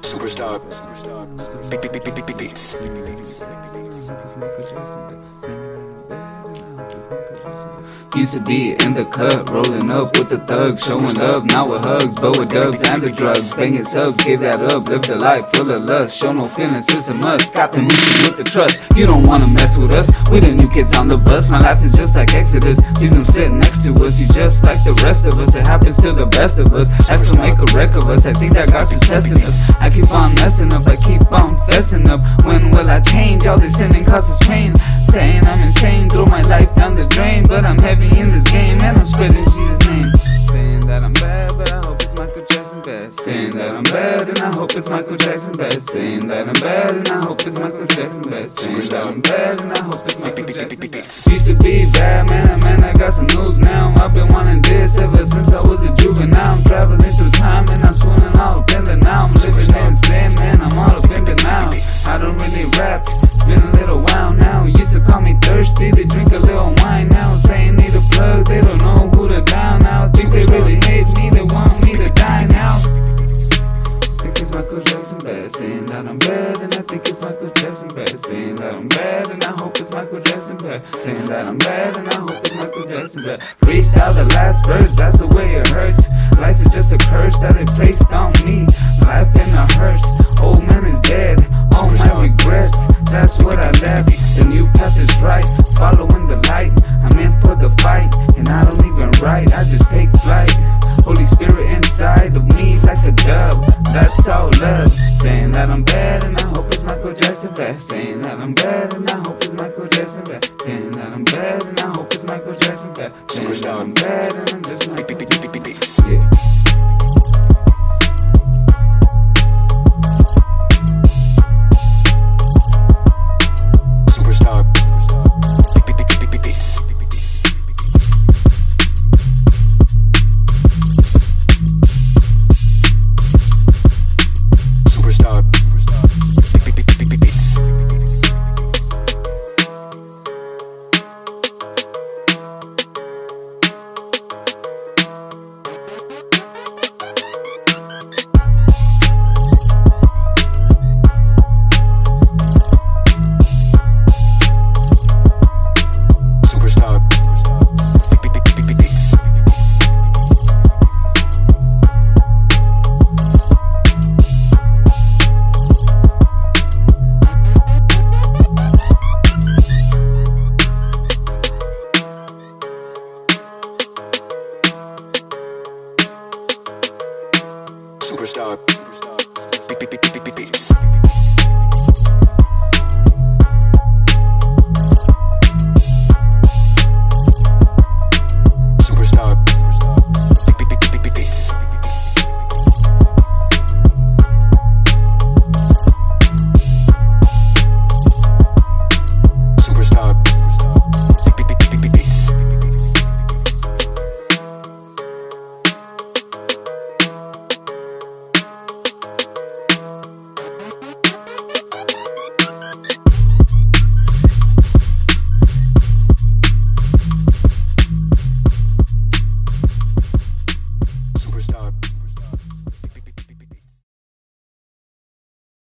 Superstar, superstar, beat, beat, beat, beat, beat, beats. Used to be in the cut, rolling up with the thugs, showing up, now with hugs, but with dubs and the drugs. Banging subs, give that up, live the life full of lust. Show no feelings, it's a must. Got the music with the trust. You don't wanna mess with us, we the new kids on the bus. My life is just like Exodus. Please don't sit next to us, you just like the rest of us. It happens to the best of us. Have to make a wreck of us, I think that God is testing us. I keep on messing up, I keep on fessing up. When will I change? All this sinning causes pain. Saying I'm insane, throw my life down the drain, but I'm heavy in this game and I'm spreading Jesus' name. Saying that I'm bad, but I hope it's Michael Jackson best. Saying that I'm bad and I hope it's Michael Jackson best. Saying that I'm bad and I hope it's Michael Jackson best. Saying that I'm bad and I hope it's Michael Jackson best. Used to be bad, man, man, I got some news now. I've been wanting that I'm bad, and I think it's Michael Jackson bad, saying that I'm bad, and I hope it's Michael Jackson bad, saying that I'm bad, and I hope it's Michael Jackson bad. Freestyle the last verse, that's the way it hurts. Life is just a curse that it placed on me. Life in a hearse, love. Saying that I'm bad and I hope it's Michael Jackson bad. Saying that I'm bad and I hope it's Michael Jackson bad. Saying that I'm bad and I hope it's Michael Jackson bad. Saying that I'm bad and I'm just Michael beats. Yeah. Superstar.